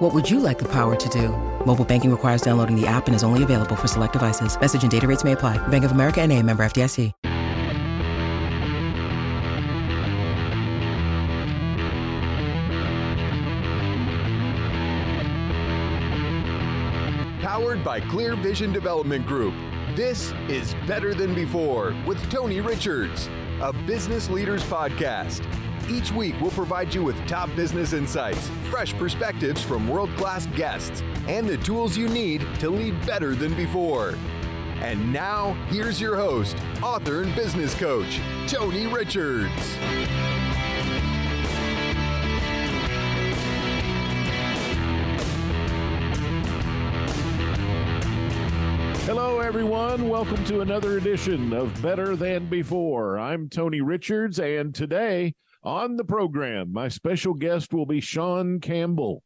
What would you like the power to do? Mobile banking requires downloading the app and is only available for select devices. Message and data rates may apply. Bank of America and a member FDIC. Powered by Clear Vision Development Group. This is Better Than Before with Tony Richards, a business leaders podcast. Each week, we'll provide you with top business insights, fresh perspectives from world class guests, and the tools you need to lead better than before. And now, here's your host, author, and business coach, Tony Richards. Hello, everyone. Welcome to another edition of Better Than Before. I'm Tony Richards, and today on the program, my special guest will be Sean Campbell.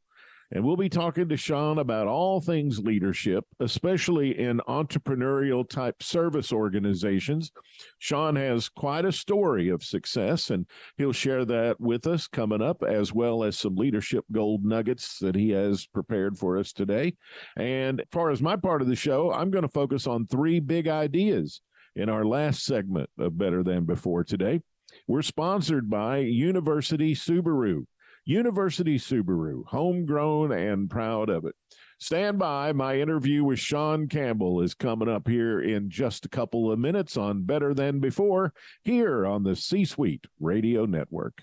And we'll be talking to Sean about all things leadership, especially in entrepreneurial type service organizations. Sean has quite a story of success, and he'll share that with us coming up, as well as some leadership gold nuggets that he has prepared for us today. And as far as my part of the show, I'm going to focus on three big ideas in our last segment of Better Than Before today. We're sponsored by University Subaru. University Subaru, homegrown and proud of it. Stand by. My interview with Sean Campbell is coming up here in just a couple of minutes on Better Than Before here on the C Suite Radio Network.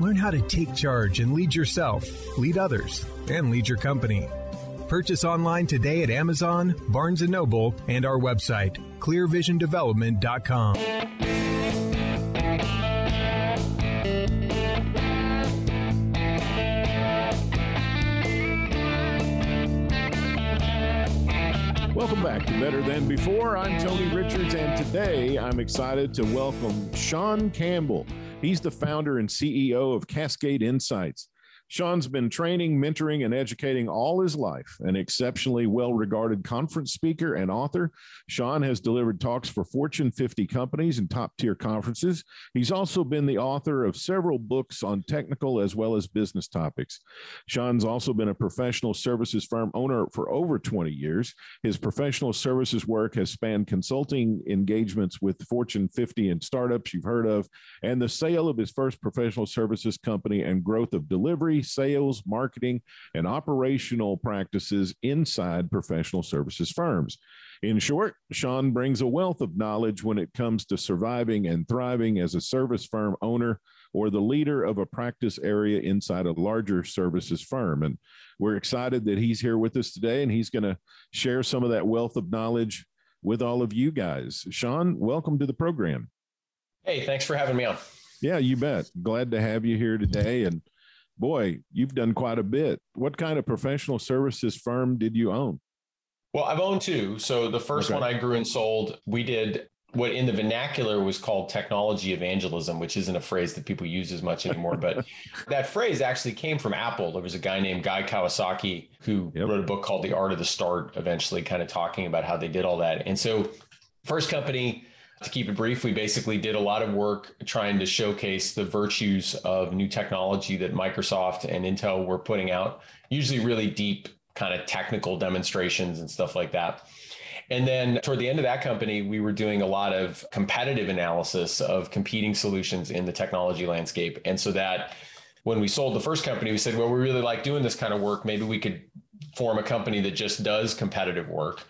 Learn how to take charge and lead yourself, lead others, and lead your company. Purchase online today at Amazon, Barnes & Noble, and our website, clearvisiondevelopment.com. Welcome back to Better Than Before. I'm Tony Richards, and today I'm excited to welcome Sean Campbell. He's the founder and CEO of Cascade Insights. Sean's been training, mentoring, and educating all his life. An exceptionally well regarded conference speaker and author, Sean has delivered talks for Fortune 50 companies and top tier conferences. He's also been the author of several books on technical as well as business topics. Sean's also been a professional services firm owner for over 20 years. His professional services work has spanned consulting engagements with Fortune 50 and startups you've heard of, and the sale of his first professional services company and growth of delivery sales, marketing, and operational practices inside professional services firms. In short, Sean brings a wealth of knowledge when it comes to surviving and thriving as a service firm owner or the leader of a practice area inside a larger services firm. And we're excited that he's here with us today and he's going to share some of that wealth of knowledge with all of you guys. Sean, welcome to the program. Hey, thanks for having me on. Yeah, you bet. Glad to have you here today. And boy, you've done quite a bit. What kind of professional services firm did you own? Well, I've owned two. So the first okay. one I grew and sold, we did what in the vernacular was called technology evangelism, which isn't a phrase that people use as much anymore. But that phrase actually came from Apple. There was a guy named Guy Kawasaki who yep. wrote a book called The Art of the Start, eventually kind of talking about how they did all that. And so, first company, To keep it brief, we basically did a lot of work trying to showcase the virtues of new technology that Microsoft and Intel were putting out, usually really deep kind of technical demonstrations and stuff like that. And then toward the end of that company, we were doing a lot of competitive analysis of competing solutions in the technology landscape. And so that when we sold the first company, we said, well, we really like doing this kind of work. Maybe we could form a company that just does competitive work.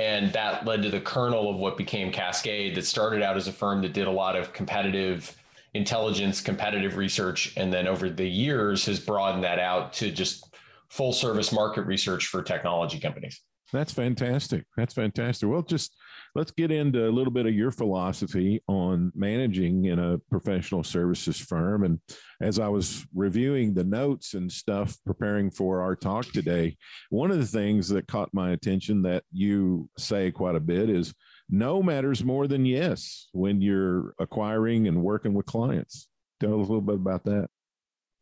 And that led to the kernel of what became Cascade, that started out as a firm that did a lot of competitive intelligence, competitive research. And then over the years has broadened that out to just full service market research for technology companies. That's fantastic. That's fantastic. Well, just let's get into a little bit of your philosophy on managing in a professional services firm. And as I was reviewing the notes and stuff preparing for our talk today, one of the things that caught my attention that you say quite a bit is no matters more than yes when you're acquiring and working with clients. Tell us a little bit about that.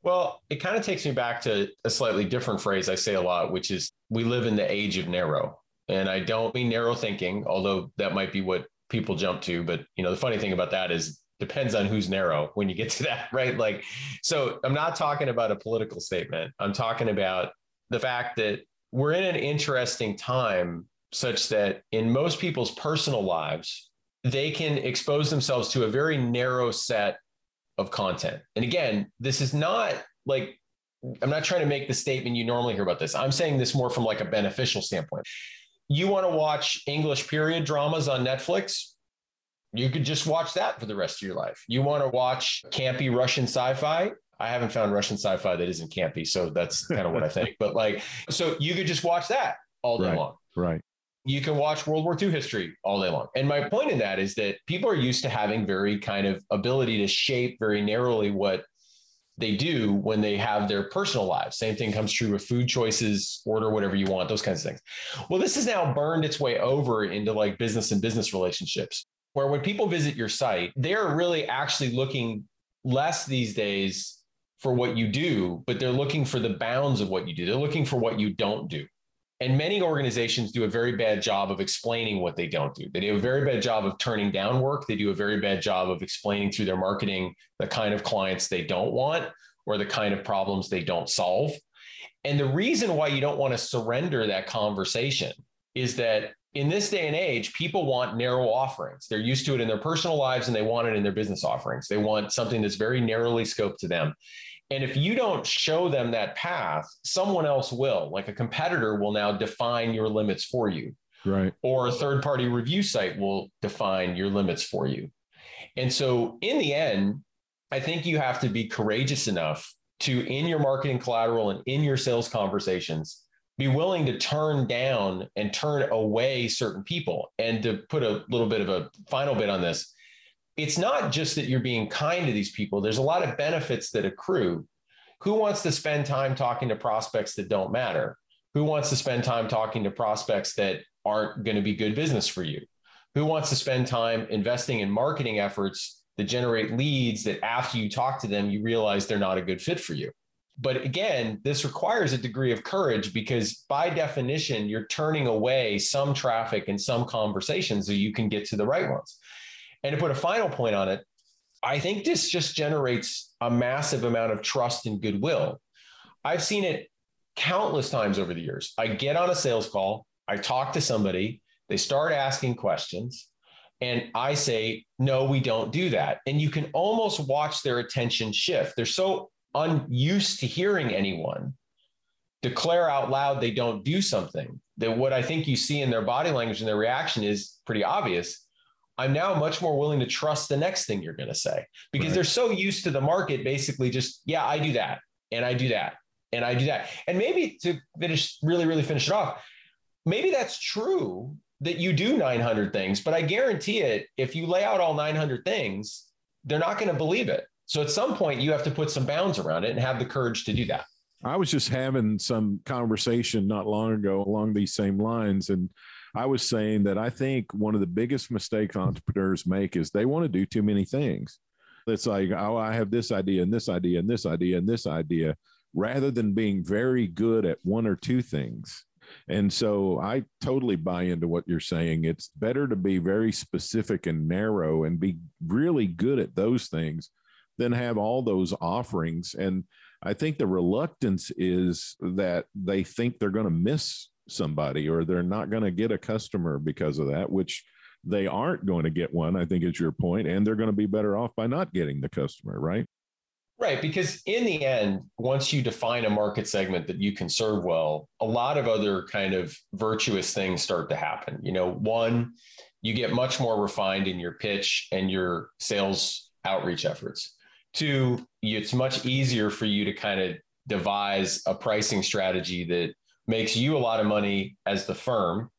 Well, it kind of takes me back to a slightly different phrase I say a lot, which is we live in the age of narrow. And I don't mean narrow thinking, although that might be what people jump to. But you know, the funny thing about that is depends on who's narrow when you get to that, right? Like, so I'm not talking about a political statement. I'm talking about the fact that we're in an interesting time such that in most people's personal lives, they can expose themselves to a very narrow set of content. And again, this is not like I'm not trying to make the statement you normally hear about this. I'm saying this more from like a beneficial standpoint. You want to watch English period dramas on Netflix? You could just watch that for the rest of your life. You want to watch campy Russian sci-fi? I haven't found Russian sci-fi that isn't campy, so that's kind of what I think. But like, so you could just watch that all day right, long. Right you can watch World War II history all day long. And my point in that is that people are used to having very kind of ability to shape very narrowly what they do when they have their personal lives. Same thing comes true with food choices, order whatever you want, those kinds of things. Well, this has now burned its way over into like business and business relationships, where when people visit your site, they're really actually looking less these days for what you do, but they're looking for the bounds of what you do. They're looking for what you don't do. And many organizations do a very bad job of explaining what they don't do. They do a very bad job of turning down work. They do a very bad job of explaining through their marketing the kind of clients they don't want or the kind of problems they don't solve. And the reason why you don't want to surrender that conversation is that in this day and age, people want narrow offerings. They're used to it in their personal lives and they want it in their business offerings. They want something that's very narrowly scoped to them. And if you don't show them that path, someone else will, like a competitor will now define your limits for you. Right. Or a third party review site will define your limits for you. And so in the end, I think you have to be courageous enough to, in your marketing collateral and in your sales conversations, be willing to turn down and turn away certain people. And to put a little bit of a final bit on this, it's not just that you're being kind to these people, there's a lot of benefits that accrue. Who wants to spend time talking to prospects that don't matter? Who wants to spend time talking to prospects that aren't going to be good business for you? Who wants to spend time investing in marketing efforts that generate leads that after you talk to them, you realize they're not a good fit for you? But again, this requires a degree of courage because by definition, you're turning away some traffic and some conversations so you can get to the right ones. And to put a final point on it, I think this just generates a massive amount of trust and goodwill. I've seen it countless times over the years. I get on a sales call, I talk to somebody, they start asking questions, and I say, No, we don't do that. And you can almost watch their attention shift. They're so unused to hearing anyone declare out loud they don't do something that what I think you see in their body language and their reaction is pretty obvious I'm now much more willing to trust the next thing you're going to say because right. they're so used to the market basically just, yeah, I do that and I do that and I do that. And maybe to finish, really, really finish it off, maybe that's true that you do 900 things, but I guarantee it, if you lay out all 900 things, they're not going to believe it. So at some point, you have to put some bounds around it and have the courage to do that. I was just having some conversation not long ago along these same lines. And I was saying that I think one of the biggest mistakes entrepreneurs make is they want to do too many things. It's like, oh, I have this idea and this idea and this idea and this idea, rather than being very good at one or two things. And so I totally buy into what you're saying. It's better to be very specific and narrow and be really good at those things than have all those offerings. And I think the reluctance is that they think they're going to miss somebody or they're not going to get a customer because of that, which they aren't going to get one, I think is your point, and they're going to be better off by not getting the customer, right? Right. Because in the end, once you define a market segment that you can serve well, a lot of other kind of virtuous things start to happen. You know, one, you get much more refined in your pitch and your sales outreach efforts. Two, it's much easier for you to kind of devise a pricing strategy that makes you a lot of money as the firm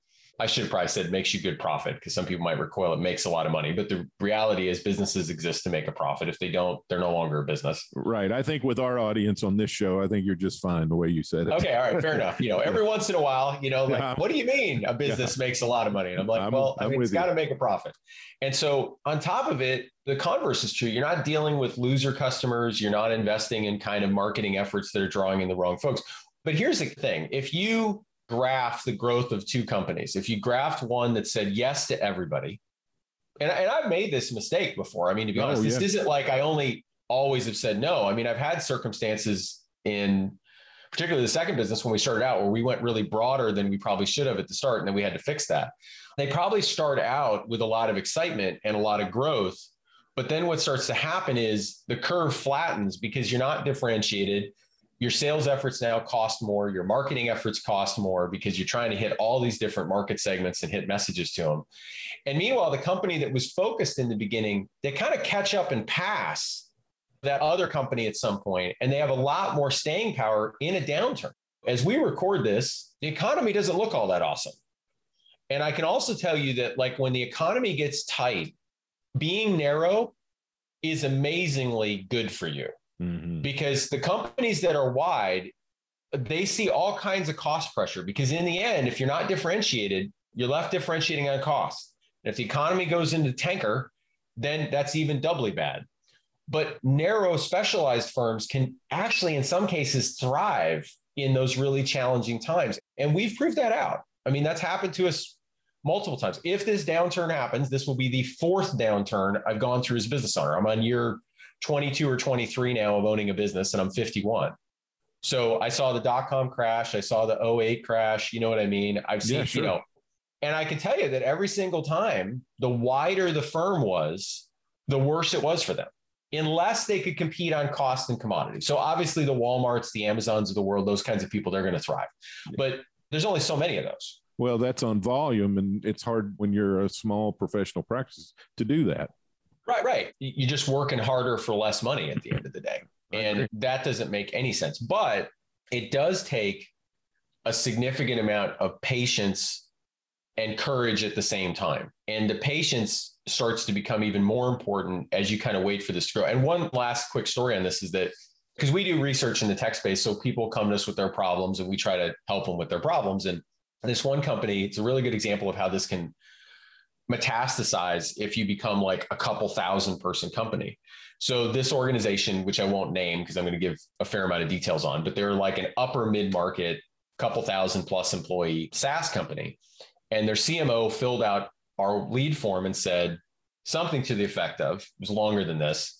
I should have probably said makes you good profit because some people might recoil it makes a lot of money. But the reality is businesses exist to make a profit. If they don't, they're no longer a business. Right. I think with our audience on this show, I think you're just fine the way you said it. Okay. All right. Fair enough. You know, every once in a while, you know, like, yeah. what do you mean a business yeah. makes a lot of money? And I'm like, I'm, well, I mean, it's got to make a profit. And so on top of it, the converse is true. You're not dealing with loser customers. You're not investing in kind of marketing efforts that are drawing in the wrong folks. But here's the thing. If you graph the growth of two companies, if you graphed one that said yes to everybody, and, and I've made this mistake before. I mean, to be oh, honest, this isn't like I only always have said no. I mean, I've had circumstances in particularly the second business when we started out where we went really broader than we probably should have at the start. And then we had to fix that. They probably start out with a lot of excitement and a lot of growth. But then what starts to happen is the curve flattens because you're not differentiated your sales efforts now cost more, your marketing efforts cost more because you're trying to hit all these different market segments and hit messages to them. And meanwhile, the company that was focused in the beginning, they kind of catch up and pass that other company at some point, and they have a lot more staying power in a downturn. As we record this, the economy doesn't look all that awesome. And I can also tell you that, like, when the economy gets tight, being narrow is amazingly good for you mm-hmm. because the companies that are wide, they see all kinds of cost pressure because in the end, if you're not differentiated, you're left differentiating on cost. And if the economy goes into tanker, then that's even doubly bad. But narrow specialized firms can actually, in some cases, thrive in those really challenging times. And we've proved that out. I mean, that's happened to us multiple times. If this downturn happens, this will be the fourth downturn I've gone through as a business owner. I'm on year 22 or 23 now of owning a business and I'm 51. So I saw the dot com crash. I saw the 08 crash. You know what I mean? I've seen, yeah, sure. you know, and I can tell you that every single time, the wider the firm was, the worse it was for them, unless they could compete on cost and commodity. So obviously, the Walmarts, the Amazons of the world, those kinds of people, they're going to thrive. But there's only so many of those. Well, that's on volume, and it's hard when you're a small professional practice to do that. Right, right. You're just working harder for less money at the end of the day. And that doesn't make any sense. But it does take a significant amount of patience and courage at the same time. And the patience starts to become even more important as you kind of wait for this to grow. And one last quick story on this is that because we do research in the tech space, so people come to us with their problems and we try to help them with their problems. And this one company, it's a really good example of how this can metastasize if you become like a couple thousand person company. So this organization, which I won't name because I'm going to give a fair amount of details on, but they're like an upper mid market, couple thousand plus employee SaaS company. And their CMO filled out our lead form and said something to the effect of, it was longer than this.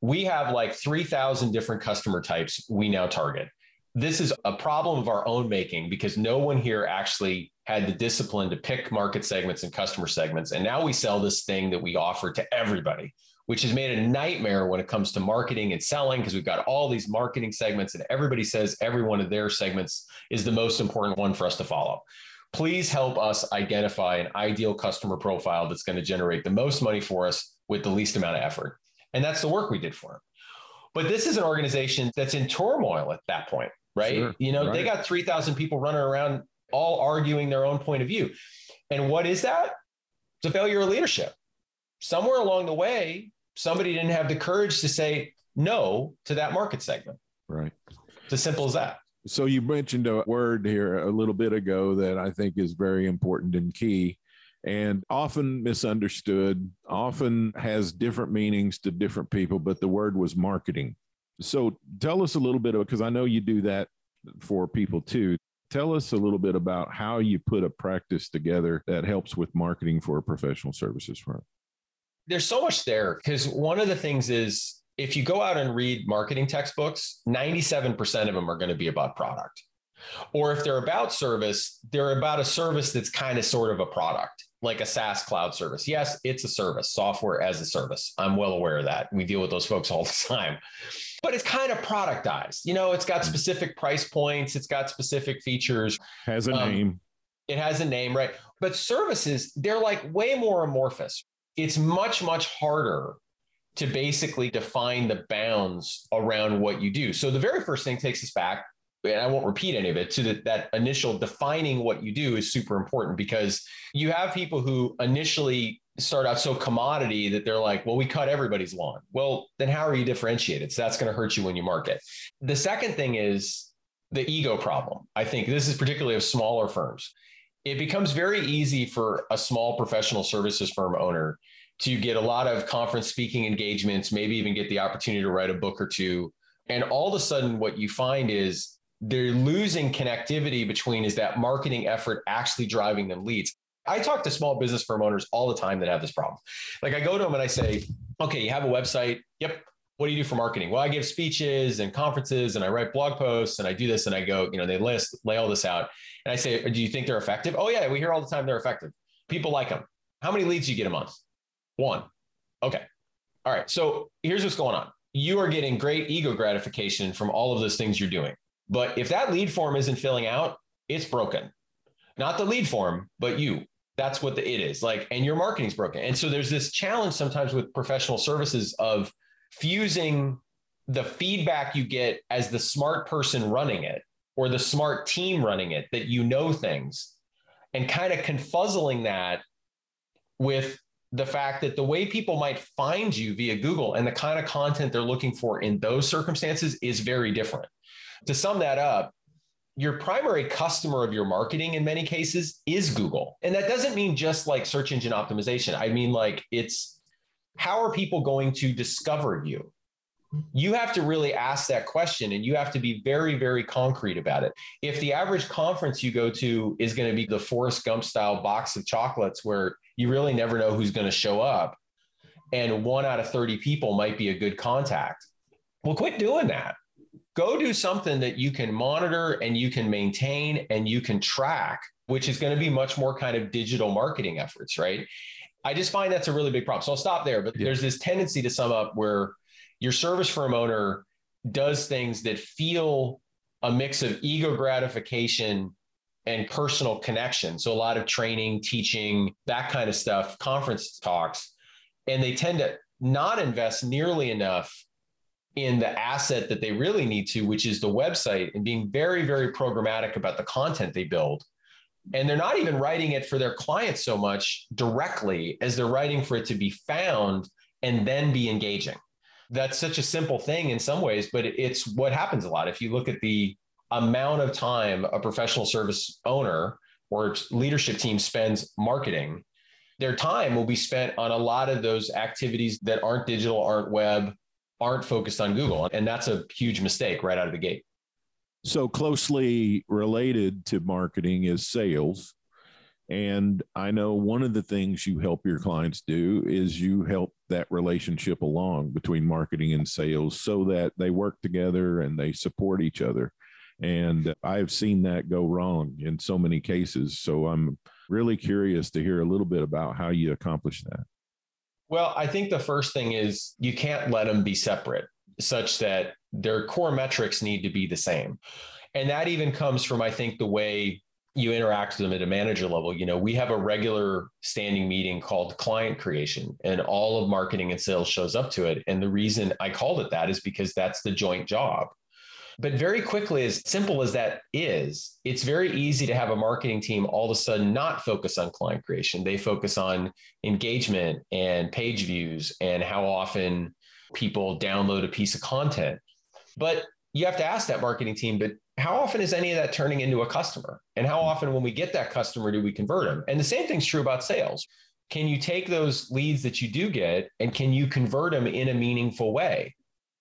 We have like 3,000 different customer types we now target. This is a problem of our own making because no one here actually had the discipline to pick market segments and customer segments. And now we sell this thing that we offer to everybody, which has made a nightmare when it comes to marketing and selling because we've got all these marketing segments and everybody says every one of their segments is the most important one for us to follow. Please help us identify an ideal customer profile that's going to generate the most money for us with the least amount of effort. And that's the work we did for them. But this is an organization that's in turmoil at that point, right? Sure, you know, right. they got 3,000 people running around all arguing their own point of view. And what is that? It's a failure of leadership. Somewhere along the way, somebody didn't have the courage to say no to that market segment. Right. It's as simple as that. So you mentioned a word here a little bit ago that I think is very important and key and often misunderstood, often has different meanings to different people, but the word was marketing. So tell us a little bit of because I know you do that for people too Tell us a little bit about how you put a practice together that helps with marketing for a professional services firm. There's so much there because one of the things is if you go out and read marketing textbooks, 97% of them are going to be about product. Or if they're about service, they're about a service that's kind of sort of a product, like a SaaS cloud service. Yes, it's a service, software as a service. I'm well aware of that. We deal with those folks all the time. But it's kind of productized. You know, it's got specific price points, it's got specific features. Has a um, name. It has a name, right? But services, they're like way more amorphous. It's much, much harder to basically define the bounds around what you do. So the very first thing takes us back and I won't repeat any of it, to the, that initial defining what you do is super important because you have people who initially start out so commodity that they're like, well, we cut everybody's lawn. Well, then how are you differentiated? So that's going to hurt you when you market. The second thing is the ego problem. I think this is particularly of smaller firms. It becomes very easy for a small professional services firm owner to get a lot of conference speaking engagements, maybe even get the opportunity to write a book or two. And all of a sudden, what you find is they're losing connectivity between is that marketing effort actually driving them leads. I talk to small business firm owners all the time that have this problem. Like I go to them and I say, okay, you have a website. Yep. What do you do for marketing? Well, I give speeches and conferences and I write blog posts and I do this and I go, you know, they list, lay all this out. And I say, do you think they're effective? Oh, yeah, we hear all the time they're effective. People like them. How many leads do you get a month? One. Okay. All right. So here's what's going on. You are getting great ego gratification from all of those things you're doing. But if that lead form isn't filling out, it's broken. Not the lead form, but you. That's what the, it is. Like, and your marketing's broken. And so there's this challenge sometimes with professional services of fusing the feedback you get as the smart person running it or the smart team running it that you know things and kind of confuzzling that with the fact that the way people might find you via Google and the kind of content they're looking for in those circumstances is very different. To sum that up, your primary customer of your marketing in many cases is Google. And that doesn't mean just like search engine optimization. I mean, like, it's how are people going to discover you? You have to really ask that question and you have to be very, very concrete about it. If the average conference you go to is going to be the Forrest Gump style box of chocolates where you really never know who's going to show up, and one out of 30 people might be a good contact, well, quit doing that go do something that you can monitor and you can maintain and you can track, which is going to be much more kind of digital marketing efforts, right? I just find that's a really big problem. So I'll stop there. But yeah. there's this tendency to sum up where your service firm owner does things that feel a mix of ego gratification and personal connection. So a lot of training, teaching, that kind of stuff, conference talks. And they tend to not invest nearly enough in the asset that they really need to, which is the website, and being very, very programmatic about the content they build. And they're not even writing it for their clients so much directly as they're writing for it to be found and then be engaging. That's such a simple thing in some ways, but it's what happens a lot. If you look at the amount of time a professional service owner or leadership team spends marketing, their time will be spent on a lot of those activities that aren't digital, aren't web, aren't focused on Google. And that's a huge mistake right out of the gate. So closely related to marketing is sales. And I know one of the things you help your clients do is you help that relationship along between marketing and sales so that they work together and they support each other. And I've seen that go wrong in so many cases. So I'm really curious to hear a little bit about how you accomplish that. Well, I think the first thing is you can't let them be separate such that their core metrics need to be the same. And that even comes from, I think, the way you interact with them at a manager level. You know, we have a regular standing meeting called client creation, and all of marketing and sales shows up to it. And the reason I called it that is because that's the joint job. But very quickly, as simple as that is, it's very easy to have a marketing team all of a sudden not focus on client creation. They focus on engagement and page views and how often people download a piece of content. But you have to ask that marketing team, but how often is any of that turning into a customer? And how often, when we get that customer, do we convert them? And the same thing's true about sales. Can you take those leads that you do get and can you convert them in a meaningful way?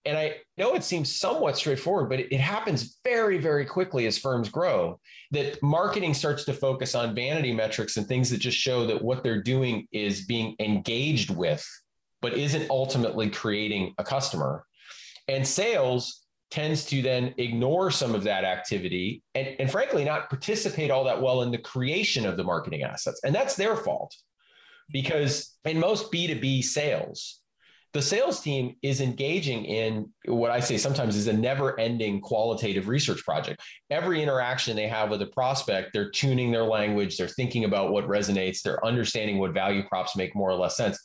And I know it seems somewhat straightforward, but it happens very, very quickly as firms grow that marketing starts to focus on vanity metrics and things that just show that what they're doing is being engaged with, but isn't ultimately creating a customer. And sales tends to then ignore some of that activity and, and frankly not participate all that well in the creation of the marketing assets. And that's their fault because in most B2B sales, the sales team is engaging in what I say sometimes is a never ending qualitative research project. Every interaction they have with a prospect, they're tuning their language, they're thinking about what resonates, they're understanding what value props make more or less sense.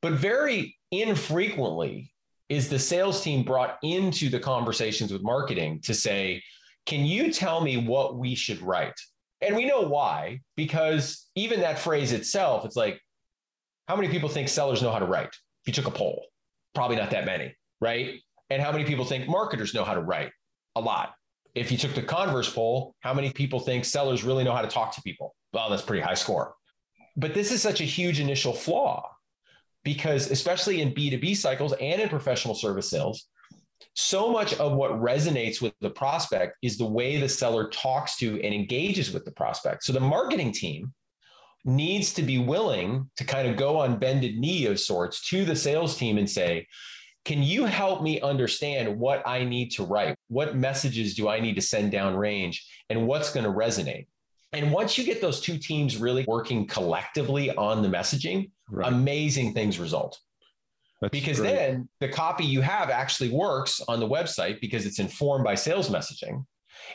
But very infrequently is the sales team brought into the conversations with marketing to say, can you tell me what we should write? And we know why, because even that phrase itself, it's like, how many people think sellers know how to write? You took a poll, probably not that many, right? And how many people think marketers know how to write? A lot. If you took the converse poll, how many people think sellers really know how to talk to people? Well, that's pretty high score. But this is such a huge initial flaw because especially in B2B cycles and in professional service sales, so much of what resonates with the prospect is the way the seller talks to and engages with the prospect. So the marketing team needs to be willing to kind of go on bended knee of sorts to the sales team and say, can you help me understand what I need to write? What messages do I need to send down range and what's going to resonate? And once you get those two teams really working collectively on the messaging, right. amazing things result. That's because great. then the copy you have actually works on the website because it's informed by sales messaging.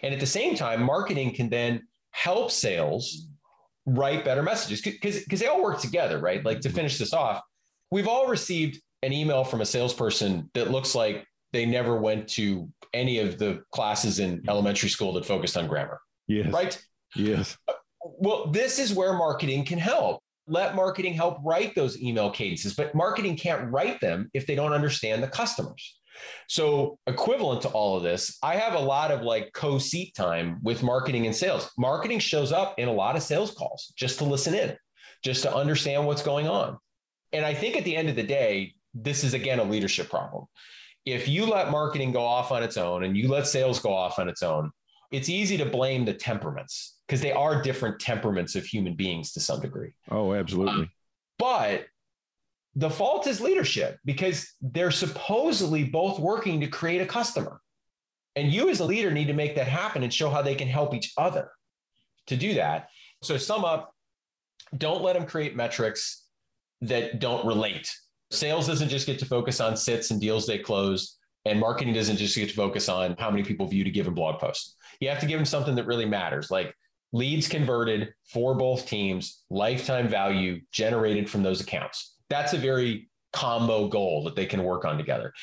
And at the same time, marketing can then help sales write better messages because because they all work together, right? Like to finish this off, we've all received an email from a salesperson that looks like they never went to any of the classes in elementary school that focused on grammar. Yes. Right? Yes. Well, this is where marketing can help. Let marketing help write those email cadences, but marketing can't write them if they don't understand the customers. So, equivalent to all of this, I have a lot of like co seat time with marketing and sales. Marketing shows up in a lot of sales calls just to listen in, just to understand what's going on. And I think at the end of the day, this is again a leadership problem. If you let marketing go off on its own and you let sales go off on its own, it's easy to blame the temperaments because they are different temperaments of human beings to some degree. Oh, absolutely. but the fault is leadership because they're supposedly both working to create a customer. And you, as a leader, need to make that happen and show how they can help each other to do that. So, sum up don't let them create metrics that don't relate. Sales doesn't just get to focus on sits and deals they closed, and marketing doesn't just get to focus on how many people viewed a given blog post. You have to give them something that really matters, like leads converted for both teams, lifetime value generated from those accounts. That's a very combo goal that they can work on together.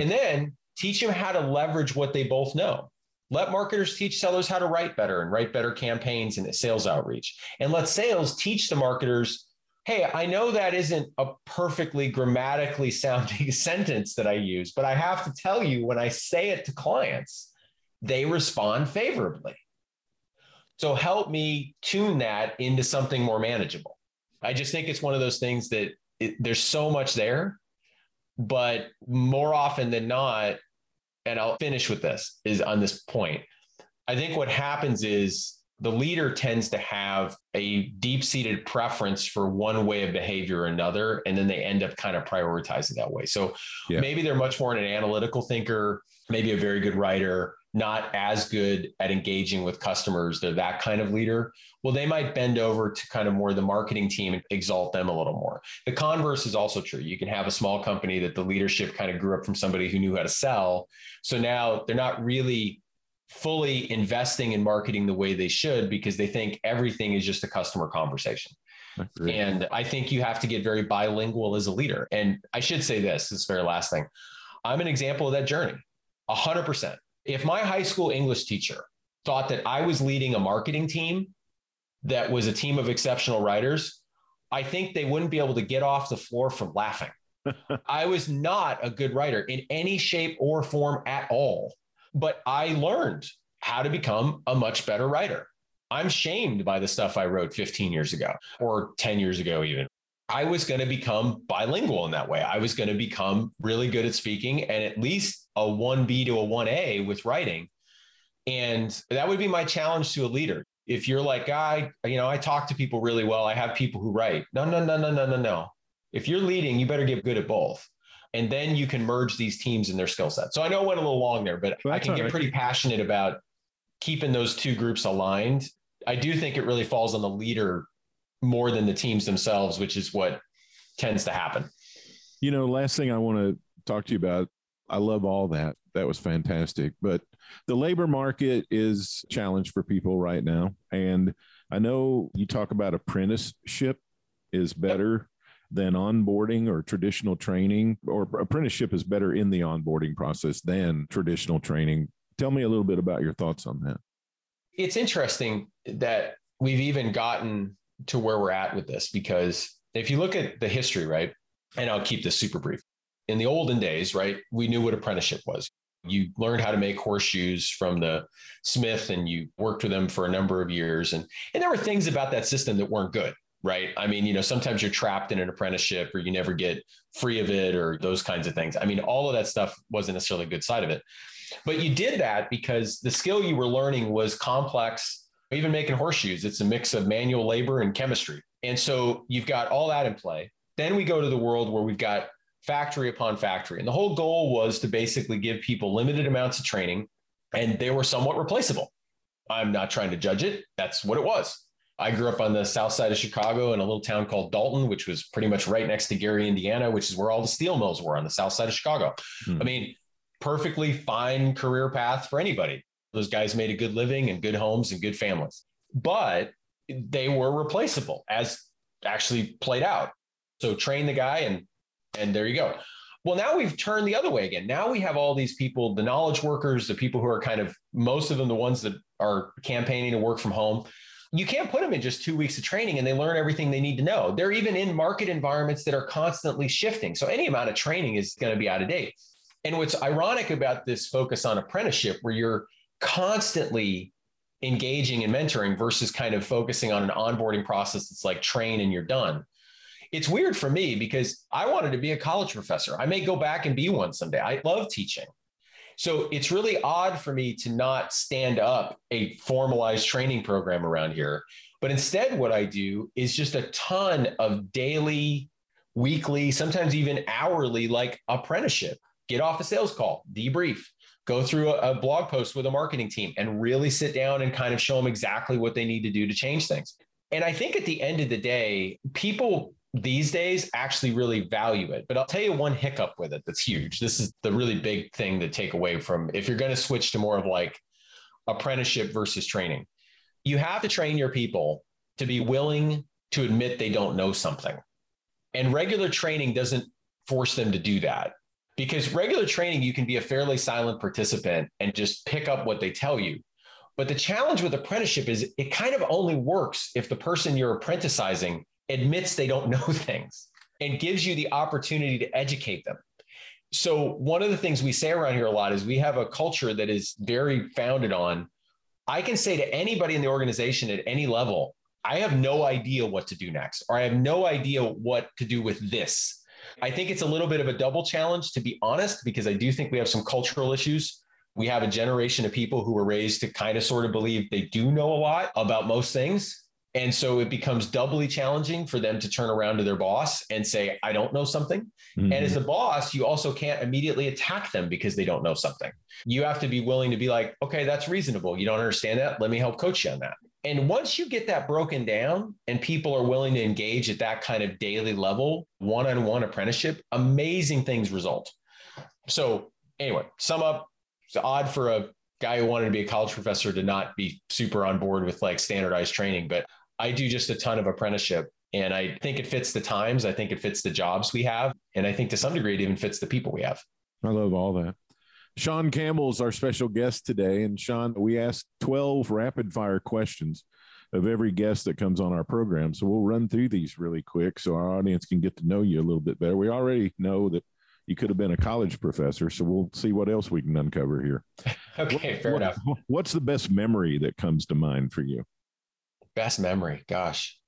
And then teach them how to leverage what they both know. Let marketers teach sellers how to write better and write better campaigns and sales outreach. And let sales teach the marketers hey, I know that isn't a perfectly grammatically sounding sentence that I use, but I have to tell you when I say it to clients, they respond favorably. So help me tune that into something more manageable. I just think it's one of those things that it, there's so much there, but more often than not, and I'll finish with this is on this point. I think what happens is the leader tends to have a deep seated preference for one way of behavior or another, and then they end up kind of prioritizing that way. So yeah. maybe they're much more an analytical thinker, maybe a very good writer, not as good at engaging with customers. They're that kind of leader. Well, they might bend over to kind of more the marketing team and exalt them a little more. The converse is also true. You can have a small company that the leadership kind of grew up from somebody who knew how to sell. So now they're not really fully investing in marketing the way they should because they think everything is just a customer conversation. And I think you have to get very bilingual as a leader. And I should say this, this very last thing. I'm an example of that journey, 100%. If my high school English teacher thought that I was leading a marketing team that was a team of exceptional writers, I think they wouldn't be able to get off the floor from laughing. I was not a good writer in any shape or form at all, but I learned how to become a much better writer. I'm shamed by the stuff I wrote 15 years ago or 10 years ago, even. I was going to become bilingual in that way. I was going to become really good at speaking and at least a 1B to a 1A with writing. And that would be my challenge to a leader. If you're like, I, you know, I talk to people really well. I have people who write. No, no, no, no, no, no, no. If you're leading, you better get good at both. And then you can merge these teams and their skill set. So I know it went a little long there, but well, I can get right. pretty passionate about keeping those two groups aligned. I do think it really falls on the leader more than the teams themselves, which is what tends to happen. You know, last thing I want to talk to you about, I love all that. That was fantastic. But the labor market is challenged for people right now. And I know you talk about apprenticeship is better than onboarding or traditional training, or apprenticeship is better in the onboarding process than traditional training. Tell me a little bit about your thoughts on that. It's interesting that we've even gotten to where we're at with this because if you look at the history, right, and I'll keep this super brief. In the olden days, right, we knew what apprenticeship was. You learned how to make horseshoes from the smith and you worked with them for a number of years. And, and there were things about that system that weren't good, right? I mean, you know, sometimes you're trapped in an apprenticeship or you never get free of it or those kinds of things. I mean, all of that stuff wasn't necessarily a good side of it. But you did that because the skill you were learning was complex even making horseshoes, it's a mix of manual labor and chemistry. And so you've got all that in play. Then we go to the world where we've got factory upon factory. And the whole goal was to basically give people limited amounts of training and they were somewhat replaceable. I'm not trying to judge it. That's what it was. I grew up on the south side of Chicago in a little town called Dolton, which was pretty much right next to Gary, Indiana, which is where all the steel mills were on the south side of Chicago. Hmm. I mean, perfectly fine career path for anybody. Those guys made a good living and good homes and good families, but they were replaceable as actually played out. So train the guy and and there you go. Well, now we've turned the other way again. Now we have all these people, the knowledge workers, the people who are kind of most of them the ones that are campaigning to work from home. You can't put them in just two weeks of training and they learn everything they need to know. They're even in market environments that are constantly shifting. So any amount of training is going to be out of date. And what's ironic about this focus on apprenticeship, where you're constantly engaging and mentoring versus kind of focusing on an onboarding process that's like train and you're done. It's weird for me because I wanted to be a college professor. I may go back and be one someday. I love teaching. So it's really odd for me to not stand up a formalized training program around here. But instead, what I do is just a ton of daily, weekly, sometimes even hourly, like apprenticeship. Get off a sales call, debrief, go through a, a, blog post with a marketing team and really sit down and kind of show them exactly what they need to do to change things. And I think at the end of the day, people these days actually really value it. But I'll tell you one hiccup with it that's huge. This is the really big thing to take away from if you're going to switch to more of like apprenticeship versus training. You have to train your people to be willing to admit they don't know something. And regular training doesn't force them to do that because regular training, you can be a fairly silent participant and just pick up what they tell you. But the challenge with apprenticeship is it kind of only works if the person you're apprenticizing admits they don't know things and gives you the opportunity to educate them. So, one of the things we say around here a lot is we have a culture that is very founded on I can say to anybody in the organization at any level, I have no idea what to do next, or I have no idea what to do with this. I think it's a little bit of a double challenge, to be honest, because I do think we have some cultural issues. We have a generation of people who were raised to kind of sort of believe they do know a lot about most things. And so it becomes doubly challenging for them to turn around to their boss and say, I don't know something. Mm-hmm. And as a boss, you also can't immediately attack them because they don't know something. You have to be willing to be like, okay, that's reasonable. You don't understand that. Let me help coach you on that. And once you get that broken down and people are willing to engage at that kind of daily level, one on one apprenticeship, amazing things result. So, anyway, sum up it's odd for a guy who wanted to be a college professor to not be super on board with like standardized training, but I do just a ton of apprenticeship. And I think it fits the times. I think it fits the jobs we have. And I think to some degree, it even fits the people we have. I love all that. Sean Campbell is our special guest today. And Sean, we asked 12 rapid fire questions of every guest that comes on our program. So we'll run through these really quick so our audience can get to know you a little bit better. We already know that you could have been a college professor. So we'll see what else we can uncover here. okay, what, fair what, enough. What's the best memory that comes to mind for you? Best memory, gosh.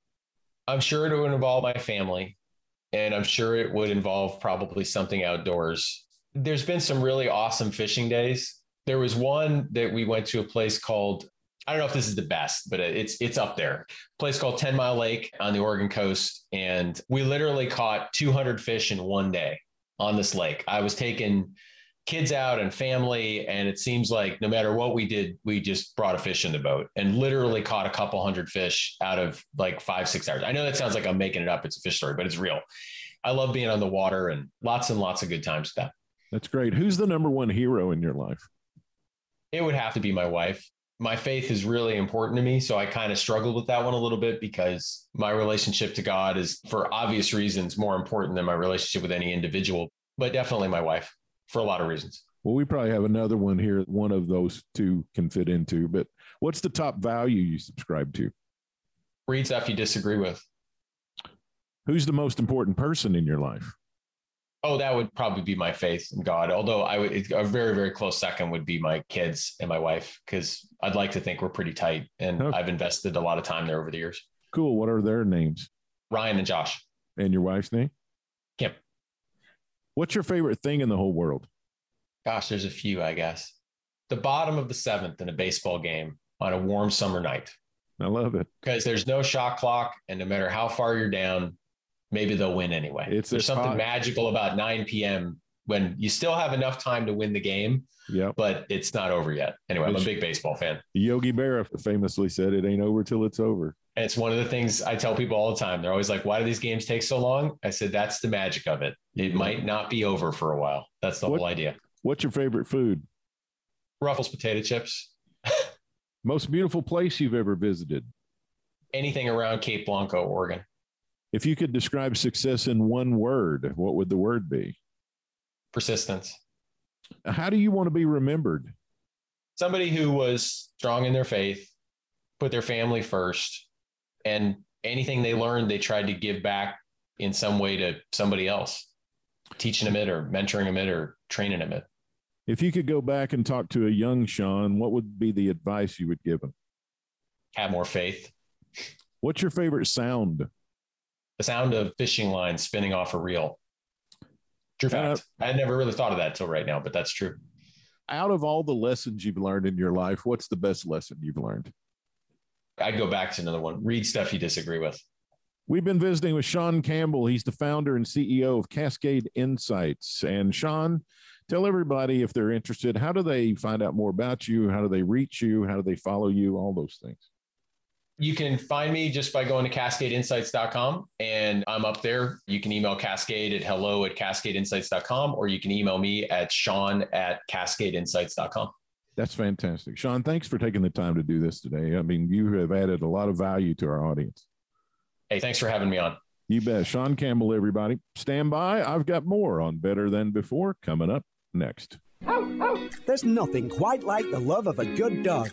I'm sure it would involve my family. and I'm sure it would involve probably something outdoors. There's been some really awesome fishing days. There was one that we went to a place called I don't know if this is the best, but it's it's up there. A place called 10 Mile Lake on the Oregon coast and we literally caught 200 fish in one day on this lake. I was taking kids out and family. And it seems like no matter what we did, we just brought a fish in the boat and literally caught a couple hundred fish out of like five, six hours. I know that sounds like I'm making it up. It's a fish story, but it's real. I love being on the water and lots and lots of good times with that. That's great. Who's the number one hero in your life? It would have to be my wife. My faith is really important to me. So I kind of struggled with that one a little bit because my relationship to God is, for obvious reasons, more important than my relationship with any individual, but definitely my wife for a lot of reasons. Well, we probably have another one here. One of those two can fit into, but what's the top value you subscribe to? Read stuff you disagree with. Who's the most important person in your life? Oh, that would probably be my faith in God. Although I would, a very, very close second would be my kids and my wife, because I'd like to think we're pretty tight and okay. I've invested a lot of time there over the years. Cool. What are their names? Ryan and Josh. And your wife's name? Kim. What's your favorite thing in the whole world? Gosh, there's a few, I guess. The bottom of the seventh in a baseball game on a warm summer night. I love it. Because there's no shot clock, and no matter how far you're down, maybe they'll win anyway. It's there's something hot. magical about 9 p.m. when you still have enough time to win the game. Yeah. But it's not over yet. Anyway, I'm a big baseball fan. Yogi Berra famously said it ain't over till it's over. And it's one of the things I tell people all the time. They're always like, why do these games take so long? I said, that's the magic of it. It might not be over for a while. That's the what, whole idea. What's your favorite food? Ruffles potato chips. Most beautiful place you've ever visited? Anything around Cape Blanco, Oregon. If you could describe success in one word, what would the word be? Persistence. How do you want to be remembered? Somebody who was strong in their faith, put their family first, and anything they learned, they tried to give back in some way to somebody else, teaching them it or mentoring them it or training them it. If you could go back and talk to a young Sean, what would be the advice you would give him? Have more faith. What's your favorite sound? The sound of fishing line spinning off a reel. True fact. Uh, I had never really thought of that till right now, but that's true. Out of all the lessons you've learned in your life, what's the best lesson you've learned? I'd go back to another one. Read stuff you disagree with. We've been visiting with Sean Campbell. He's the founder and CEO of Cascade Insights. And Sean, tell everybody if they're interested, how do they find out more about you? How do they reach you? How do they follow you? All those things. You can find me just by going to cascadeinsights.com and I'm up there. You can email cascade at hello at cascadeinsights.com or you can email me at sean at cascadeinsights.com. That's fantastic. Sean, thanks for taking the time to do this today. I mean, you have added a lot of value to our audience. Hey, thanks for having me on. You bet. Sean Campbell, everybody. Stand by. I've got more on Better Than Before coming up next. There's nothing quite like the love of a good dog.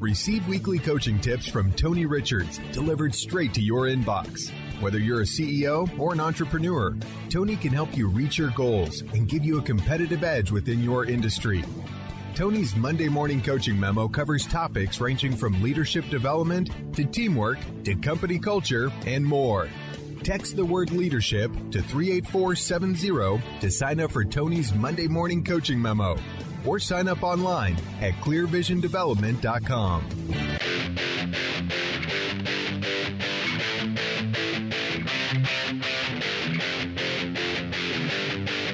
Receive weekly coaching tips from Tony Richards delivered straight to your inbox. Whether you're a CEO or an entrepreneur, Tony can help you reach your goals and give you a competitive edge within your industry. Tony's Monday morning coaching memo covers topics ranging from leadership development to teamwork to company culture and more. Text the word leadership to 38470 to sign up for Tony's Monday morning coaching memo or sign up online at clearvisiondevelopment.com.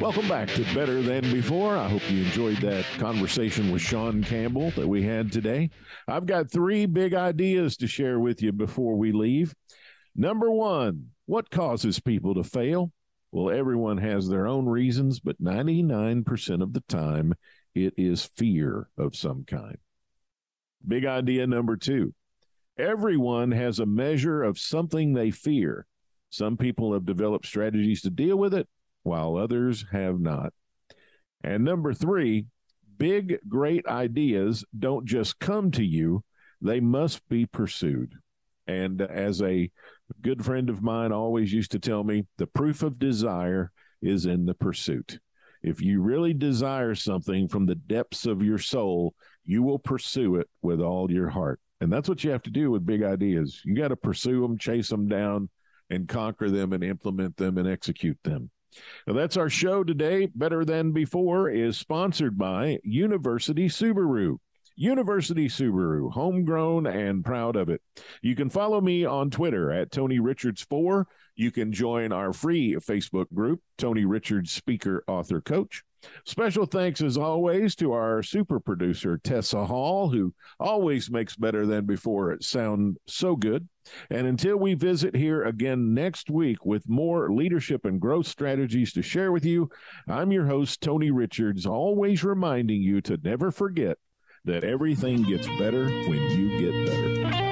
Welcome back to Better Than Before. I hope you enjoyed that conversation with Sean Campbell that we had today. I've got three big ideas to share with you before we leave. Number one, what causes people to fail? Well, everyone has their own reasons, but 99% of the time, it is fear of some kind. Big idea number two everyone has a measure of something they fear. Some people have developed strategies to deal with it, while others have not. And number three, big, great ideas don't just come to you, they must be pursued. And as a good friend of mine always used to tell me, the proof of desire is in the pursuit. If you really desire something from the depths of your soul, you will pursue it with all your heart. And that's what you have to do with big ideas. You got to pursue them, chase them down, and conquer them and implement them and execute them. Now, that's our show today. Better Than Before is sponsored by University Subaru. University Subaru, homegrown and proud of it. You can follow me on Twitter at Tony Richards4. You can join our free Facebook group, Tony Richards Speaker Author Coach. Special thanks, as always, to our super producer, Tessa Hall, who always makes better than before it sound so good. And until we visit here again next week with more leadership and growth strategies to share with you, I'm your host, Tony Richards, always reminding you to never forget that everything gets better when you get better.